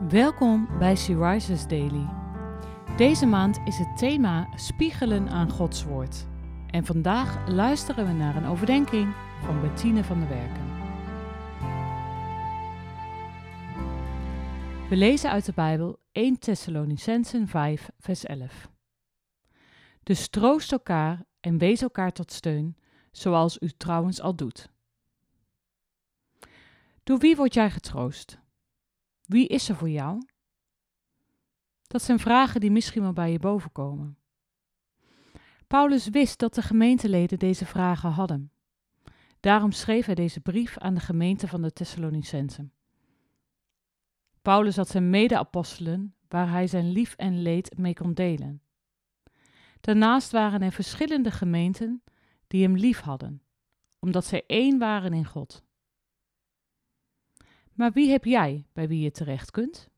Welkom bij She Rises Daily. Deze maand is het thema Spiegelen aan Gods Woord. En vandaag luisteren we naar een overdenking van Bettine van der Werken. We lezen uit de Bijbel 1 Thessalonicensen 5, vers 11. Dus troost elkaar en wees elkaar tot steun, zoals u trouwens al doet. Door wie word jij getroost? Wie is er voor jou? Dat zijn vragen die misschien wel bij je bovenkomen. Paulus wist dat de gemeenteleden deze vragen hadden. Daarom schreef hij deze brief aan de gemeente van de Thessalonicensen. Paulus had zijn mede-apostelen waar hij zijn lief en leed mee kon delen. Daarnaast waren er verschillende gemeenten die hem lief hadden, omdat zij één waren in God. Maar wie heb jij bij wie je terecht kunt?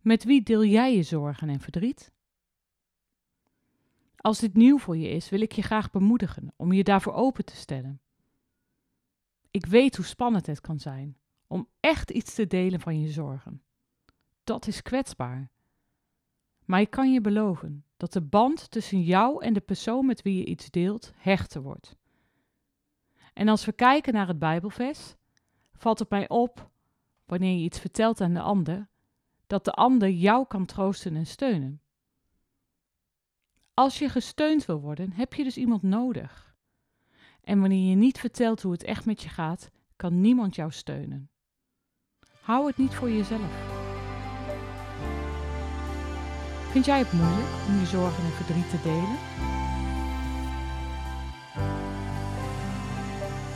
Met wie deel jij je zorgen en verdriet? Als dit nieuw voor je is, wil ik je graag bemoedigen om je daarvoor open te stellen. Ik weet hoe spannend het kan zijn om echt iets te delen van je zorgen. Dat is kwetsbaar. Maar ik kan je beloven dat de band tussen jou en de persoon met wie je iets deelt hechter wordt. En als we kijken naar het Bijbelvers, valt het mij op, wanneer je iets vertelt aan de ander, dat de ander jou kan troosten en steunen. Als je gesteund wil worden, heb je dus iemand nodig. En wanneer je niet vertelt hoe het echt met je gaat, kan niemand jou steunen. Hou het niet voor jezelf. Vind jij het moeilijk om je zorgen en verdriet te delen?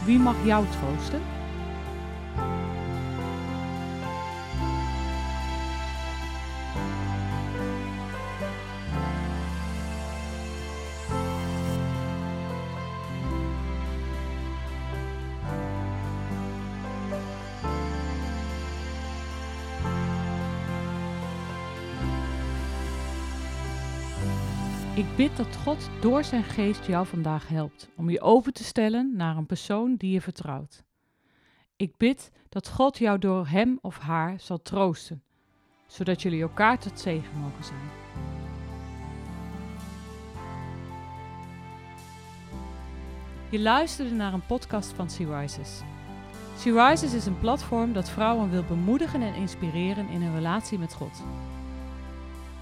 Wie mag jou troosten? Ik bid dat God door zijn geest jou vandaag helpt om je open te stellen naar een persoon die je vertrouwt. Ik bid dat God jou door hem of haar zal troosten, zodat jullie elkaar tot zegen mogen zijn. Je luisterde naar een podcast van Sea Rises. Sea Rises is een platform dat vrouwen wil bemoedigen en inspireren in hun relatie met God.